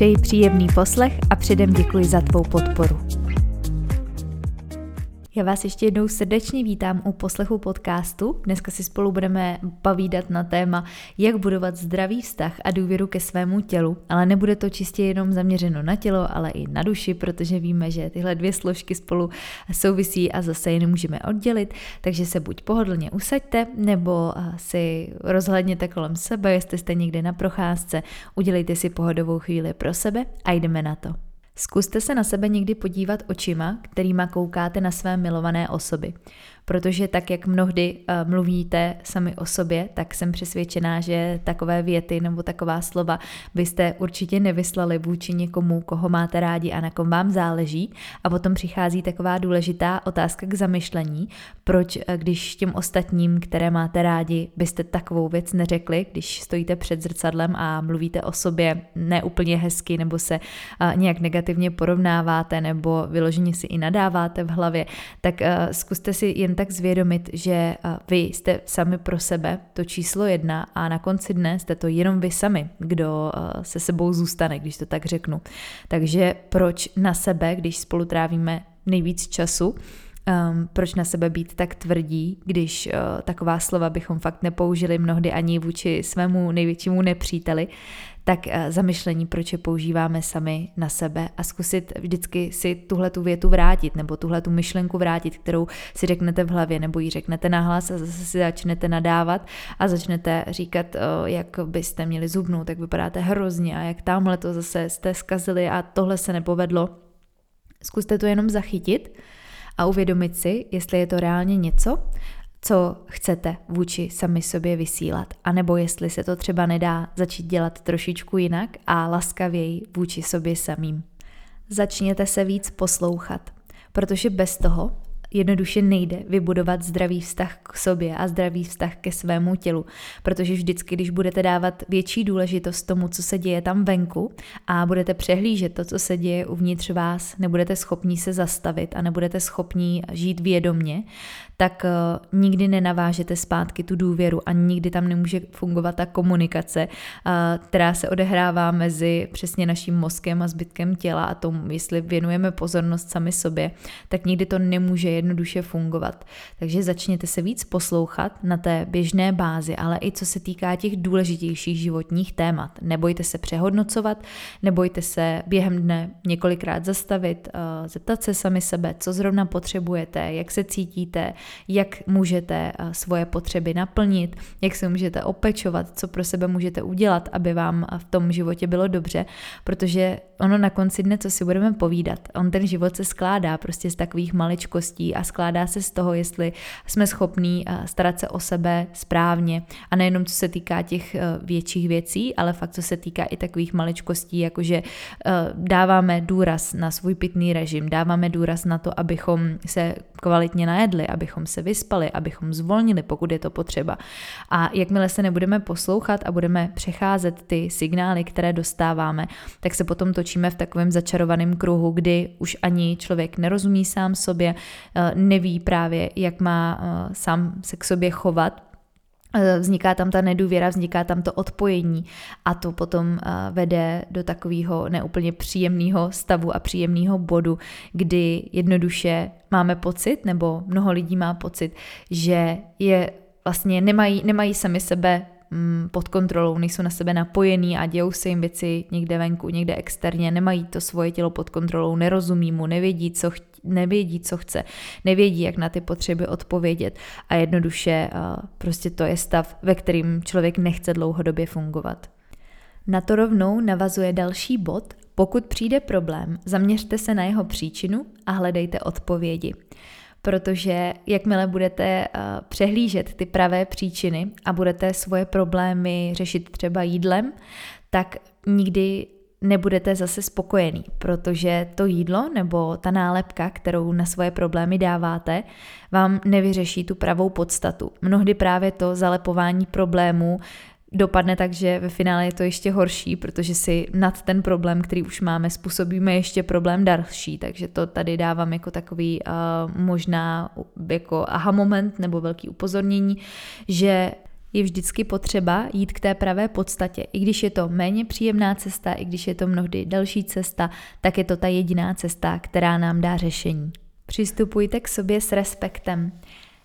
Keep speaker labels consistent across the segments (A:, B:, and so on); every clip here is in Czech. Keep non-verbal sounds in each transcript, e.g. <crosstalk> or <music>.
A: Přeji příjemný poslech a předem děkuji za tvou podporu. Já vás ještě jednou srdečně vítám u poslechu podcastu. Dneska si spolu budeme povídat na téma, jak budovat zdravý vztah a důvěru ke svému tělu, ale nebude to čistě jenom zaměřeno na tělo, ale i na duši, protože víme, že tyhle dvě složky spolu souvisí a zase je nemůžeme oddělit, takže se buď pohodlně usaďte, nebo si rozhledněte kolem sebe, jestli jste někde na procházce, udělejte si pohodovou chvíli pro sebe a jdeme na to. Zkuste se na sebe někdy podívat očima, kterýma koukáte na své milované osoby protože tak, jak mnohdy uh, mluvíte sami o sobě, tak jsem přesvědčená, že takové věty nebo taková slova byste určitě nevyslali vůči někomu, koho máte rádi a na kom vám záleží. A potom přichází taková důležitá otázka k zamyšlení, proč, uh, když těm ostatním, které máte rádi, byste takovou věc neřekli, když stojíte před zrcadlem a mluvíte o sobě neúplně hezky nebo se uh, nějak negativně porovnáváte nebo vyloženě si i nadáváte v hlavě, tak zkuste si jen tak zvědomit, že vy jste sami pro sebe to číslo jedna a na konci dne jste to jenom vy sami, kdo se sebou zůstane, když to tak řeknu. Takže proč na sebe, když spolu trávíme nejvíc času, Um, proč na sebe být tak tvrdí, když uh, taková slova bychom fakt nepoužili mnohdy ani vůči svému největšímu nepříteli, tak uh, zamyšlení, proč je používáme sami na sebe a zkusit vždycky si tuhle tu větu vrátit nebo tuhle tu myšlenku vrátit, kterou si řeknete v hlavě nebo ji řeknete nahlas a zase si začnete nadávat a začnete říkat, uh, jak byste měli zubnout, jak vypadáte hrozně a jak tamhle to zase jste zkazili a tohle se nepovedlo. Zkuste to jenom zachytit a uvědomit si, jestli je to reálně něco, co chcete vůči sami sobě vysílat, anebo jestli se to třeba nedá začít dělat trošičku jinak a laskavěji vůči sobě samým. Začněte se víc poslouchat, protože bez toho jednoduše nejde vybudovat zdravý vztah k sobě a zdravý vztah ke svému tělu, protože vždycky, když budete dávat větší důležitost tomu, co se děje tam venku a budete přehlížet to, co se děje uvnitř vás, nebudete schopní se zastavit a nebudete schopní žít vědomně, tak uh, nikdy nenavážete zpátky tu důvěru a nikdy tam nemůže fungovat ta komunikace, uh, která se odehrává mezi přesně naším mozkem a zbytkem těla a tomu, jestli věnujeme pozornost sami sobě, tak nikdy to nemůže jednoduše fungovat. Takže začněte se víc poslouchat na té běžné bázi, ale i co se týká těch důležitějších životních témat. Nebojte se přehodnocovat, nebojte se během dne několikrát zastavit, uh, zeptat se sami sebe, co zrovna potřebujete, jak se cítíte, jak můžete eh, svoje potřeby naplnit, jak se můžete opečovat, co pro sebe můžete udělat, aby vám v tom životě bylo dobře, protože ono na konci dne, co si budeme povídat, on ten život se skládá prostě z takových maličkostí a skládá se z toho, jestli jsme schopní eh, starat se o sebe správně a nejenom co se týká těch eh, větších věcí, ale fakt co se týká i takových maličkostí, jakože dáváme důraz na svůj pitný režim, dáváme důraz na to, abychom se kvalitně najedli, abychom se vyspali, abychom zvolnili, pokud je to potřeba. A jakmile se nebudeme poslouchat a budeme přecházet ty signály, které dostáváme, tak se potom točíme v takovém začarovaném kruhu, kdy už ani člověk nerozumí sám sobě, eh, neví právě, jak má eh, sám se k sobě chovat, Eh, vzniká tam ta nedůvěra, vzniká tam to odpojení a to potom eh, vede do takového neúplně příjemného stavu a příjemného bodu, kdy jednoduše máme pocit, nebo mnoho lidí má pocit, že je vlastně nemají, nemají sami sebe mm, pod kontrolou, nejsou na sebe napojení a dějou se jim věci někde venku, někde externě, nemají to svoje tělo pod kontrolou, nerozumí mu, nevědí, co nevědí, co chce, nevědí, jak na ty potřeby odpovědět a jednoduše prostě to je stav, ve kterým člověk nechce dlouhodobě fungovat. Na to rovnou navazuje další bod. Pokud přijde problém, zaměřte se na jeho příčinu a hledejte odpovědi. Protože jakmile budete přehlížet ty pravé příčiny a budete svoje problémy řešit třeba jídlem, tak nikdy nebudete zase spokojený, protože to jídlo nebo ta nálepka, kterou na svoje problémy dáváte, vám nevyřeší tu pravou podstatu. Mnohdy právě to zalepování problémů dopadne tak, že ve finále je to ještě horší, protože si nad ten problém, který už máme, způsobíme ještě problém další, takže to tady dávám jako takový uh, možná jako aha moment nebo velký upozornění, že je vždycky potřeba jít k té pravé podstatě. I když je to méně příjemná cesta, i když je to mnohdy další cesta, tak je to ta jediná cesta, která nám dá řešení. Přistupujte k sobě s respektem.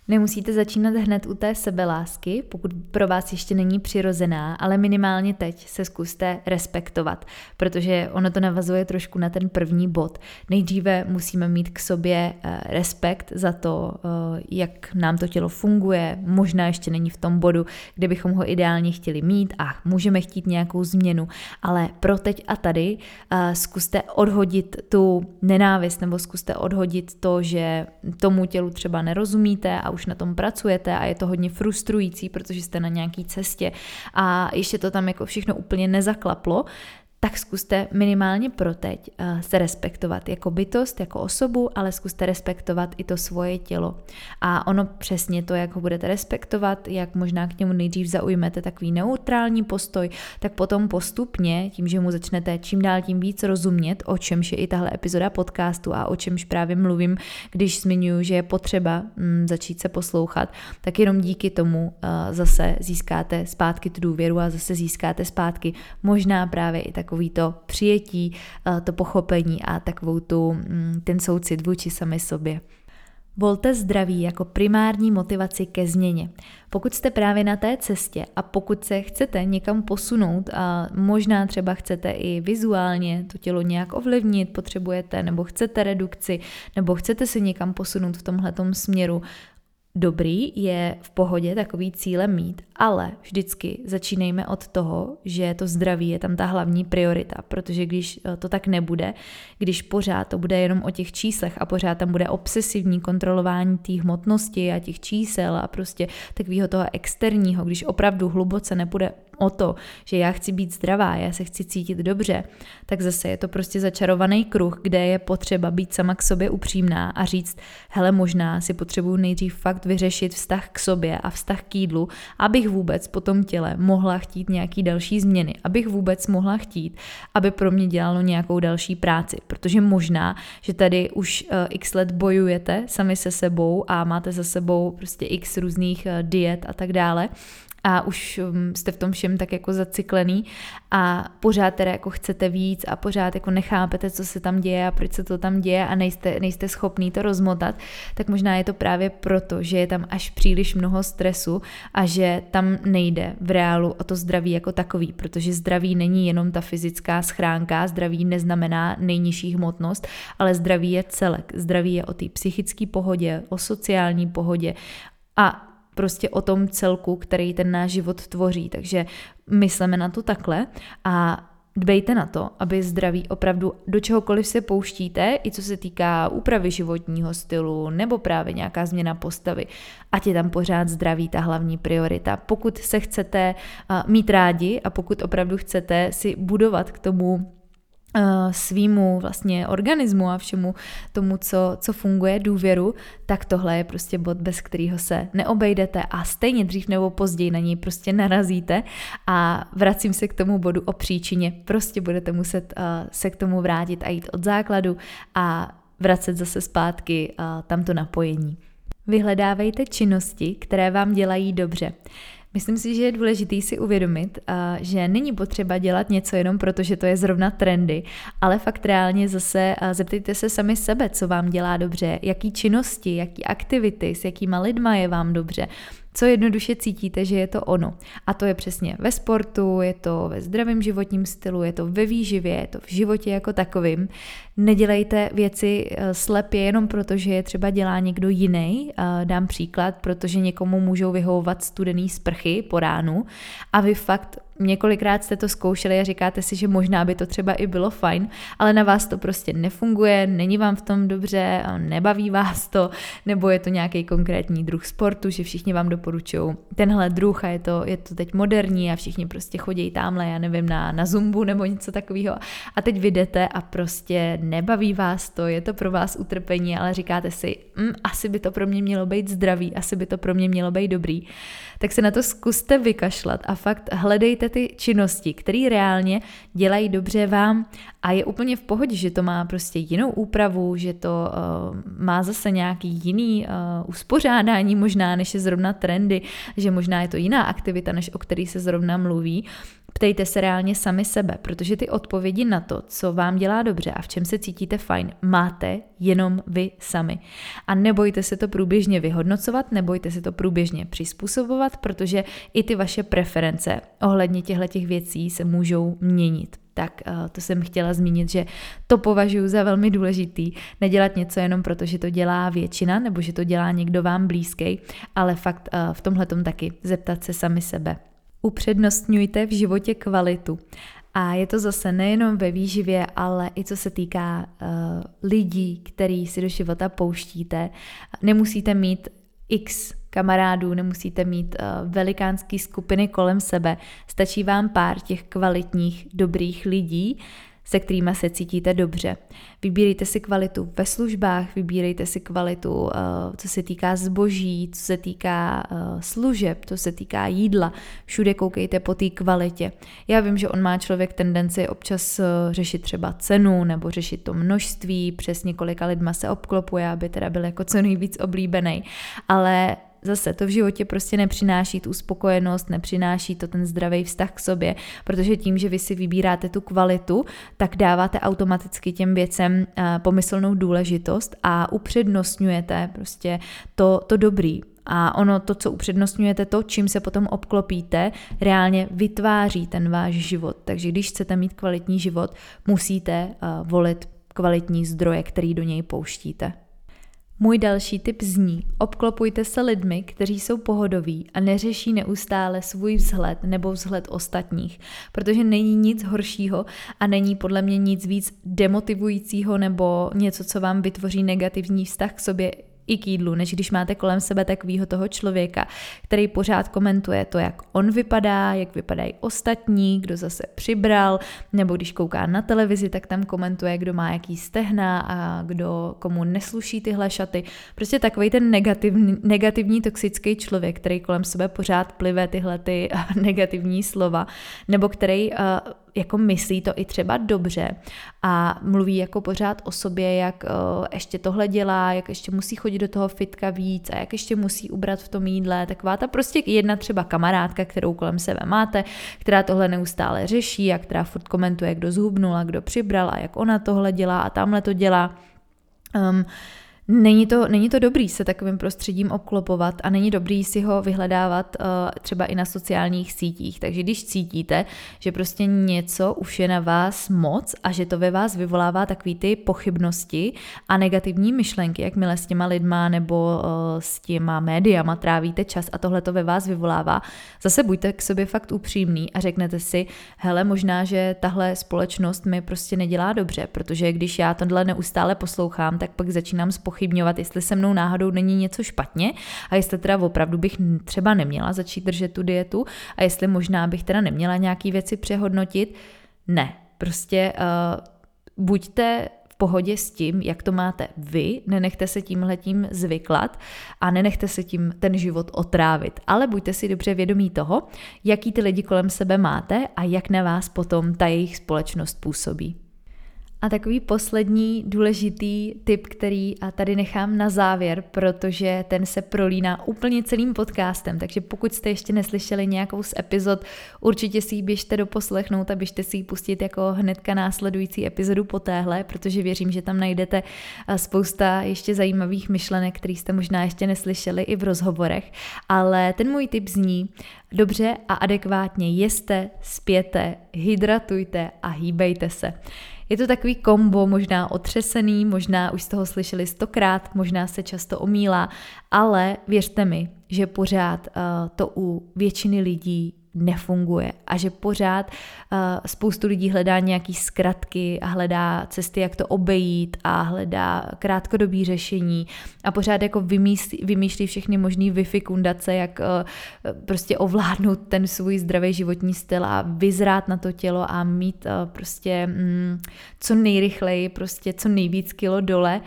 A: Nemusíte začínat hned u té sebelásky, pokud pro vás ještě není přirozená, ale minimálně teď se zkuste respektovat, protože ono to navazuje trošku na ten první bod. Nejdříve musíme mít k sobě eh, respekt za to, eh, jak nám to tělo funguje, možná ještě není v tom bodu, kde bychom ho ideálně chtěli mít a můžeme chtít nějakou změnu, ale pro teď a tady eh, zkuste odhodit tu nenávist nebo zkuste odhodit to, že tomu tělu třeba nerozumíte a už na tom pracujete a je to hodně frustrující, protože jste na nějaký cestě a ještě to tam jako všechno úplně nezaklaplo, tak zkuste minimálně pro teď uh, se respektovat jako bytost, jako osobu, ale zkuste respektovat i to svoje tělo. A ono přesně to, jak ho budete respektovat, jak možná k němu nejdřív zaujmete takový neutrální postoj, tak potom postupně, tím, že mu začnete čím dál tím víc rozumět, o čemž je i tahle epizoda podcastu a o čemž právě mluvím, když zmiňuji, že je potřeba mm, začít se poslouchat, tak jenom díky tomu uh, zase získáte zpátky tu důvěru a zase získáte zpátky možná právě i takový takový to přijetí, eh, to pochopení a takovou tu, mm, ten soucit vůči sami sobě. Volte zdraví jako primární motivaci ke změně. Pokud jste právě na té cestě a pokud se chcete někam posunout a možná třeba chcete i vizuálně to tělo nějak ovlivnit, potřebujete nebo chcete redukci, nebo chcete se někam posunout v tomhletom směru, dobrý je v pohodě takový cíle mít, ale vždycky začínejme od toho, že to zdraví je tam ta hlavní priorita, protože když eh, to tak nebude, když pořád to bude jenom o těch číslech a pořád tam bude obsesivní kontrolování té hmotnosti a těch čísel a prostě takového toho externího, když opravdu hluboce nebude o to, že já chci být zdravá, já se chci cítit dobře, tak zase je to prostě začarovaný kruh, kde je potřeba být sama k sobě upřímná a říct, hele, možná si potřebuju nejdřív fakt vyřešit vztah k sobě a vztah k jídlu, abych vůbec po tom těle mohla chtít nějaký další změny, abych vůbec mohla chtít, aby pro mě dělalo nějakou další práci, protože možná, že tady už uh, x let bojujete sami se sebou a máte za sebou prostě x různých uh, diet a tak dále, a už um, jste v tom všem tak jako zacyklený a pořád teda jako chcete víc a pořád jako nechápete, co se tam děje a proč se to tam děje a nejste, nejste schopný to rozmotat, tak možná je to právě proto, že je tam až příliš mnoho stresu a že tam nejde v reálu o to zdraví jako takový, protože zdraví není jenom ta fyzická schránka, zdraví neznamená nejnižší hmotnost, ale zdraví je celek. Zdraví je o té psychické pohodě, o sociální pohodě a prostě o tom celku, který ten náš život tvoří. Takže myslíme na to takhle a Dbejte na to, aby zdraví opravdu do čehokoliv se pouštíte, i co se týká úpravy životního stylu nebo právě nějaká změna postavy, ať je tam pořád zdraví ta hlavní priorita. Pokud se chcete mít rádi a pokud opravdu chcete si budovat k tomu svýmu vlastně organismu a všemu tomu, co, co funguje, důvěru, tak tohle je prostě bod, bez kterého se neobejdete a stejně dřív nebo později na něj prostě narazíte a vracím se k tomu bodu o příčině. Prostě budete muset uh, se k tomu vrátit a jít od základu a vracet zase zpátky uh, tamto napojení. Vyhledávejte činnosti, které vám dělají dobře. Myslím si, že je důležité si uvědomit, že není potřeba dělat něco jenom proto, že to je zrovna trendy, ale fakt reálně zase zeptejte se sami sebe, co vám dělá dobře, jaký činnosti, jaký aktivity, s jakýma lidma je vám dobře, co jednoduše cítíte, že je to ono. A to je přesně ve sportu, je to ve zdravém životním stylu, je to ve výživě, je to v životě jako takovým. Nedělejte věci eh, slepě jenom proto, že je třeba dělá někdo jiný. Eh, dám příklad, protože někomu můžou vyhovovat studený sprchy po ránu a vy fakt několikrát jste to zkoušeli a říkáte si, že možná by to třeba i bylo fajn, ale na vás to prostě nefunguje, není vám v tom dobře, nebaví vás to, nebo je to nějaký konkrétní druh sportu, že všichni vám doporučují tenhle druh a je to, je to teď moderní a všichni prostě chodí tamhle, já nevím, na, na zumbu nebo něco takového. A teď vydete a prostě nebaví vás to, je to pro vás utrpení, ale říkáte si, mm, asi by to pro mě mělo být zdravý, asi by to pro mě mělo být dobrý. Tak se na to zkuste vykašlat a fakt hledejte ty činnosti, které reálně dělají dobře vám a je úplně v pohodě, že to má prostě jinou úpravu, že to uh, má zase nějaký jiný uh, uspořádání možná, než je zrovna trendy, že možná je to jiná aktivita, než o který se zrovna mluví. Ptejte se reálně sami sebe, protože ty odpovědi na to, co vám dělá dobře a v čem se cítíte fajn, máte jenom vy sami. A nebojte se to průběžně vyhodnocovat, nebojte se to průběžně přizpůsobovat, protože i ty vaše preference ohledně těchto věcí se můžou měnit tak uh, to jsem chtěla zmínit, že to považuji za velmi důležitý. Nedělat něco jenom proto, že to dělá většina nebo že to dělá někdo vám blízký, ale fakt uh, v tomhle taky zeptat se sami sebe. Upřednostňujte v životě kvalitu. A je to zase nejenom ve výživě, ale i co se týká uh, lidí, který si do života pouštíte. Nemusíte mít x kamarádů, nemusíte mít uh, velikánský skupiny kolem sebe, stačí vám pár těch kvalitních, dobrých lidí, se kterými se cítíte dobře. Vybírejte si kvalitu ve službách, vybírejte si kvalitu, eh, co se týká zboží, co se týká eh, služeb, co se týká jídla. Všude koukejte po té kvalitě. Já vím, že on má člověk tendenci občas eh, řešit třeba cenu nebo řešit to množství, přes několika lidma se obklopuje, aby teda byl jako co nejvíc oblíbený. Ale Zase to v životě prostě nepřináší tu spokojenost, nepřináší to ten zdravý vztah k sobě, protože tím, že vy si vybíráte tu kvalitu, tak dáváte automaticky těm věcem eh, pomyslnou důležitost a upřednostňujete prostě to, to dobrý. A ono, to, co upřednostňujete, to, čím se potom obklopíte, reálně vytváří ten váš život. Takže když chcete mít kvalitní život, musíte uh, volit kvalitní zdroje, který do něj pouštíte. Můj další tip zní, obklopujte se lidmi, kteří jsou pohodoví a neřeší neustále svůj vzhled nebo vzhled ostatních, protože není nic horšího a není podle mě nic víc demotivujícího nebo něco, co vám vytvoří negativní vztah k sobě i k jídlu, než když máte kolem sebe takového toho člověka, který pořád komentuje to, jak on vypadá, jak vypadají ostatní, kdo zase přibral, nebo když kouká na televizi, tak tam komentuje, kdo má jaký stehna a kdo komu nesluší tyhle šaty. Prostě takový ten negativní, negativní toxický člověk, který kolem sebe pořád plive tyhle ty <laughs> negativní slova, nebo který uh, jako myslí to i třeba dobře a mluví jako pořád o sobě, jak uh, ještě tohle dělá, jak ještě musí chodit do toho fitka víc a jak ještě musí ubrat v tom jídle, taková ta prostě jedna třeba kamarádka, kterou kolem sebe máte, která tohle neustále řeší a která furt komentuje, kdo zhubnul a kdo přibral a jak ona tohle dělá a tamhle to dělá. Um, Není to, není to dobrý se takovým prostředím obklopovat a není dobrý si ho vyhledávat uh, třeba i na sociálních sítích. Takže když cítíte, že prostě něco už je na vás moc a že to ve vás vyvolává takový ty pochybnosti a negativní myšlenky, jakmile s těma lidma nebo uh, s těma médiama trávíte čas a tohle to ve vás vyvolává, zase buďte k sobě fakt upřímný a řeknete si, hele, možná, že tahle společnost mi prostě nedělá dobře, protože když já tohle neustále poslouchám, tak pak začínám spochybnit spochybňovat, jestli se mnou náhodou není něco špatně a jestli teda opravdu bych třeba neměla začít držet tu dietu a jestli možná bych teda neměla nějaký věci přehodnotit. Ne, prostě uh, buďte v pohodě s tím, jak to máte vy, nenechte se tímhletím zvyklat a nenechte se tím ten život otrávit, ale buďte si dobře vědomí toho, jaký ty lidi kolem sebe máte a jak na vás potom ta jejich společnost působí. A takový poslední důležitý tip, který a tady nechám na závěr, protože ten se prolíná úplně celým podcastem, takže pokud jste ještě neslyšeli nějakou z epizod, určitě si ji běžte doposlechnout a běžte si ji pustit jako hnedka následující epizodu po téhle, protože věřím, že tam najdete spousta ještě zajímavých myšlenek, které jste možná ještě neslyšeli i v rozhovorech. Ale ten můj tip zní, dobře a adekvátně jeste, spěte, hydratujte a hýbejte se. Je to takový kombo, možná otřesený, možná už z toho slyšeli stokrát, možná se často omílá, ale věřte mi, že pořád uh, to u většiny lidí nefunguje a že pořád uh, spoustu lidí hledá nějaký zkratky a hledá cesty, jak to obejít a hledá krátkodobý řešení a pořád jako vymýšlí, vymýšlí všechny možné vyfikundace, jak uh, prostě ovládnout ten svůj zdravý životní styl a vyzrát na to tělo a mít uh, prostě mm, co nejrychleji, prostě co nejvíc kilo dole.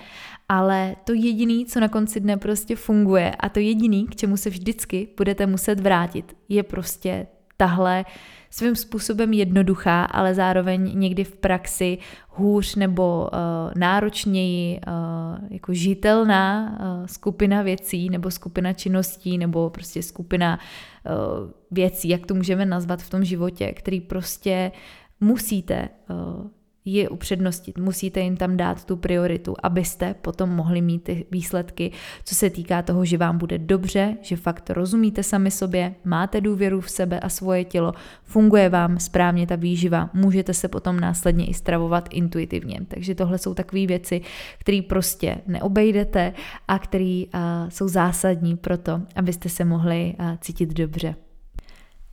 A: Ale to jediný, co na konci dne prostě funguje a to jediný, k čemu se vždycky budete muset vrátit, je prostě tahle svým způsobem jednoduchá, ale zároveň někdy v praxi hůř nebo uh, náročněji uh, jako žitelná uh, skupina věcí nebo skupina činností nebo prostě skupina uh, věcí, jak to můžeme nazvat v tom životě, který prostě musíte uh, je upřednostit, musíte jim tam dát tu prioritu, abyste potom mohli mít ty výsledky, co se týká toho, že vám bude dobře, že fakt rozumíte sami sobě, máte důvěru v sebe a svoje tělo, funguje vám správně ta výživa, můžete se potom následně i stravovat intuitivně. Takže tohle jsou takové věci, které prostě neobejdete a které jsou zásadní pro to, abyste se mohli cítit dobře.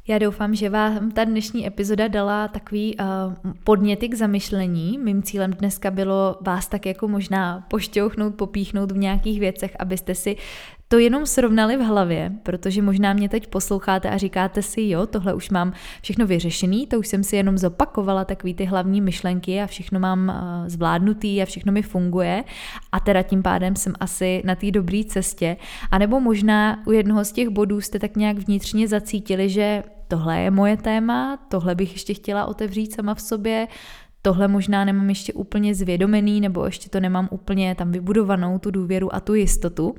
A: Já doufám, že vám ta dnešní epizoda dala takový uh, podněty k zamyšlení. Mým cílem dneska bylo vás tak jako možná pošťouchnout, popíchnout v nějakých věcech, abyste si to jenom srovnali v hlavě, protože možná mě teď posloucháte a říkáte si, jo, tohle už mám všechno vyřešený, to už jsem si jenom zopakovala takový ty hlavní myšlenky a všechno mám uh, zvládnutý a všechno mi funguje a teda tím pádem jsem asi na té dobré cestě. A nebo možná u jednoho z těch bodů jste tak nějak vnitřně zacítili, že tohle je moje téma, tohle bych ještě chtěla otevřít sama v sobě, tohle možná nemám ještě úplně zvědomený, nebo ještě to nemám úplně tam vybudovanou, tu důvěru a tu jistotu.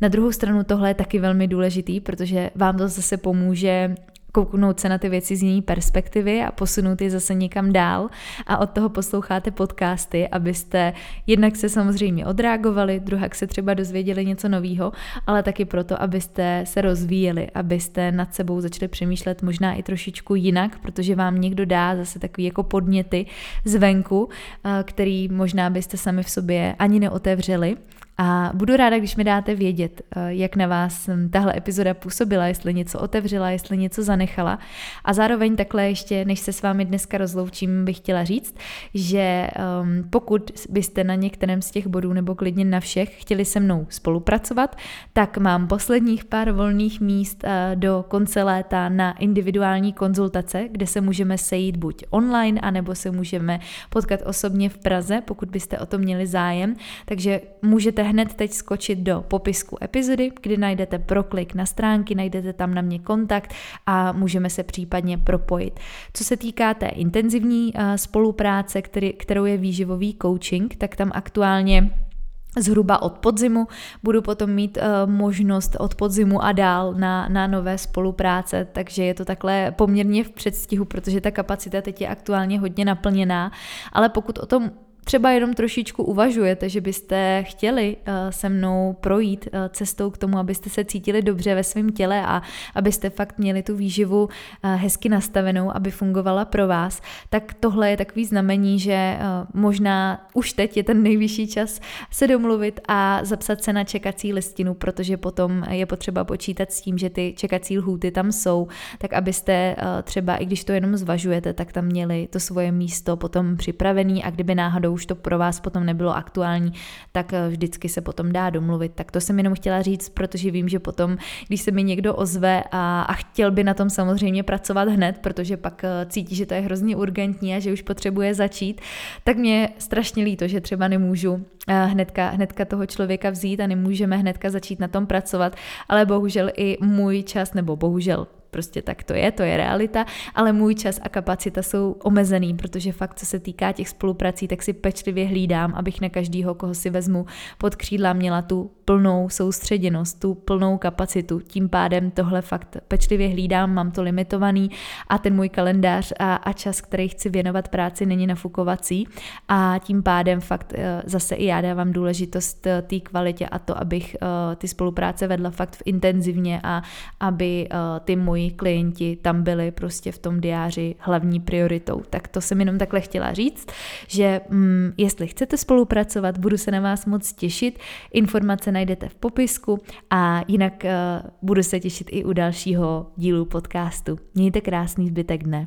A: Na druhou stranu tohle je taky velmi důležitý, protože vám to zase pomůže kouknout se na ty věci z jiné perspektivy a posunout je zase někam dál. A od toho posloucháte podcasty, abyste jednak se samozřejmě odreagovali, druhak se třeba dozvěděli něco nového, ale taky proto, abyste se rozvíjeli, abyste nad sebou začali přemýšlet možná i trošičku jinak, protože vám někdo dá zase takový jako podněty zvenku, eh, který možná byste sami v sobě ani neotevřeli a budu ráda, když mi dáte vědět, eh, jak na vás hm, tahle epizoda působila, jestli něco otevřela, jestli něco zanechala. A zároveň takhle ještě, než se s vámi dneska rozloučím, bych chtěla říct, že um, pokud byste na některém z těch bodů nebo klidně na všech chtěli se mnou spolupracovat, tak mám posledních pár volných míst uh, do konce léta na individuální konzultace, kde se můžeme sejít buď online, anebo se můžeme potkat osobně v Praze, pokud byste o to měli zájem. Takže můžete hned teď skočit do popisku epizody, kdy najdete proklik na stránky, najdete tam na mě kontakt a můžeme se případně propojit. Co se týká té intenzivní eh, spolupráce, který, kterou je výživový coaching, tak tam aktuálně zhruba od podzimu. Budu potom mít uh, možnost od podzimu a dál na, na nové spolupráce, takže je to takhle poměrně v předstihu, protože ta kapacita teď je aktuálně hodně naplněná, ale pokud o tom třeba jenom trošičku uvažujete, že byste chtěli eh, se mnou projít eh, cestou k tomu, abyste se cítili dobře ve svém těle a abyste fakt měli tu výživu eh, hezky nastavenou, aby fungovala pro vás, tak tohle je takový znamení, že možná už teď je ten nejvyšší čas se domluvit a zapsat se na čekací listinu, protože potom je potřeba počítat s tím, že ty čekací lhůty tam jsou, tak abyste třeba, i když to jenom zvažujete, tak tam měli to svoje místo potom připravený a kdyby náhodou už to pro vás potom nebylo aktuální, tak eh, vždycky se potom dá domluvit. Tak to jsem jenom chtěla říct, protože vím, že potom, když se mi někdo ozve a, a chtěl by na tom samozřejmě pracovat hned, protože pak eh, cítí, že to je hrozně urgentní a že už potřebuje začít, tak mě strašně líto, že třeba nemůžu eh, hnedka, hnedka toho člověka vzít a nemůžeme hnedka začít na tom pracovat, ale bohužel i můj čas, nebo bohužel prostě tak to je, to je realita, ale můj čas a kapacita jsou omezený, protože fakt, co se týká těch spoluprací, tak si pečlivě hlídám, abych na každýho, koho si vezmu pod křídla, měla tu plnou soustředěnost, tu plnou kapacitu. Tím pádem tohle fakt pečlivě hlídám, mám to limitovaný a ten můj kalendář a, a čas, který chci věnovat práci, není nafukovací a tím pádem fakt eh, zase i já dávám důležitost eh, té kvalitě a to, abych eh, ty spolupráce vedla fakt v intenzivně a aby ty moje moji klienti tam byli prostě v tom diáři hlavní prioritou. Tak to jsem jenom takhle chtěla říct, že mm, jestli chcete spolupracovat, budu se na vás moc těšit. Informace najdete v popisku a jinak uh, budu se těšit i u dalšího dílu podcastu. Mějte krásný zbytek dne.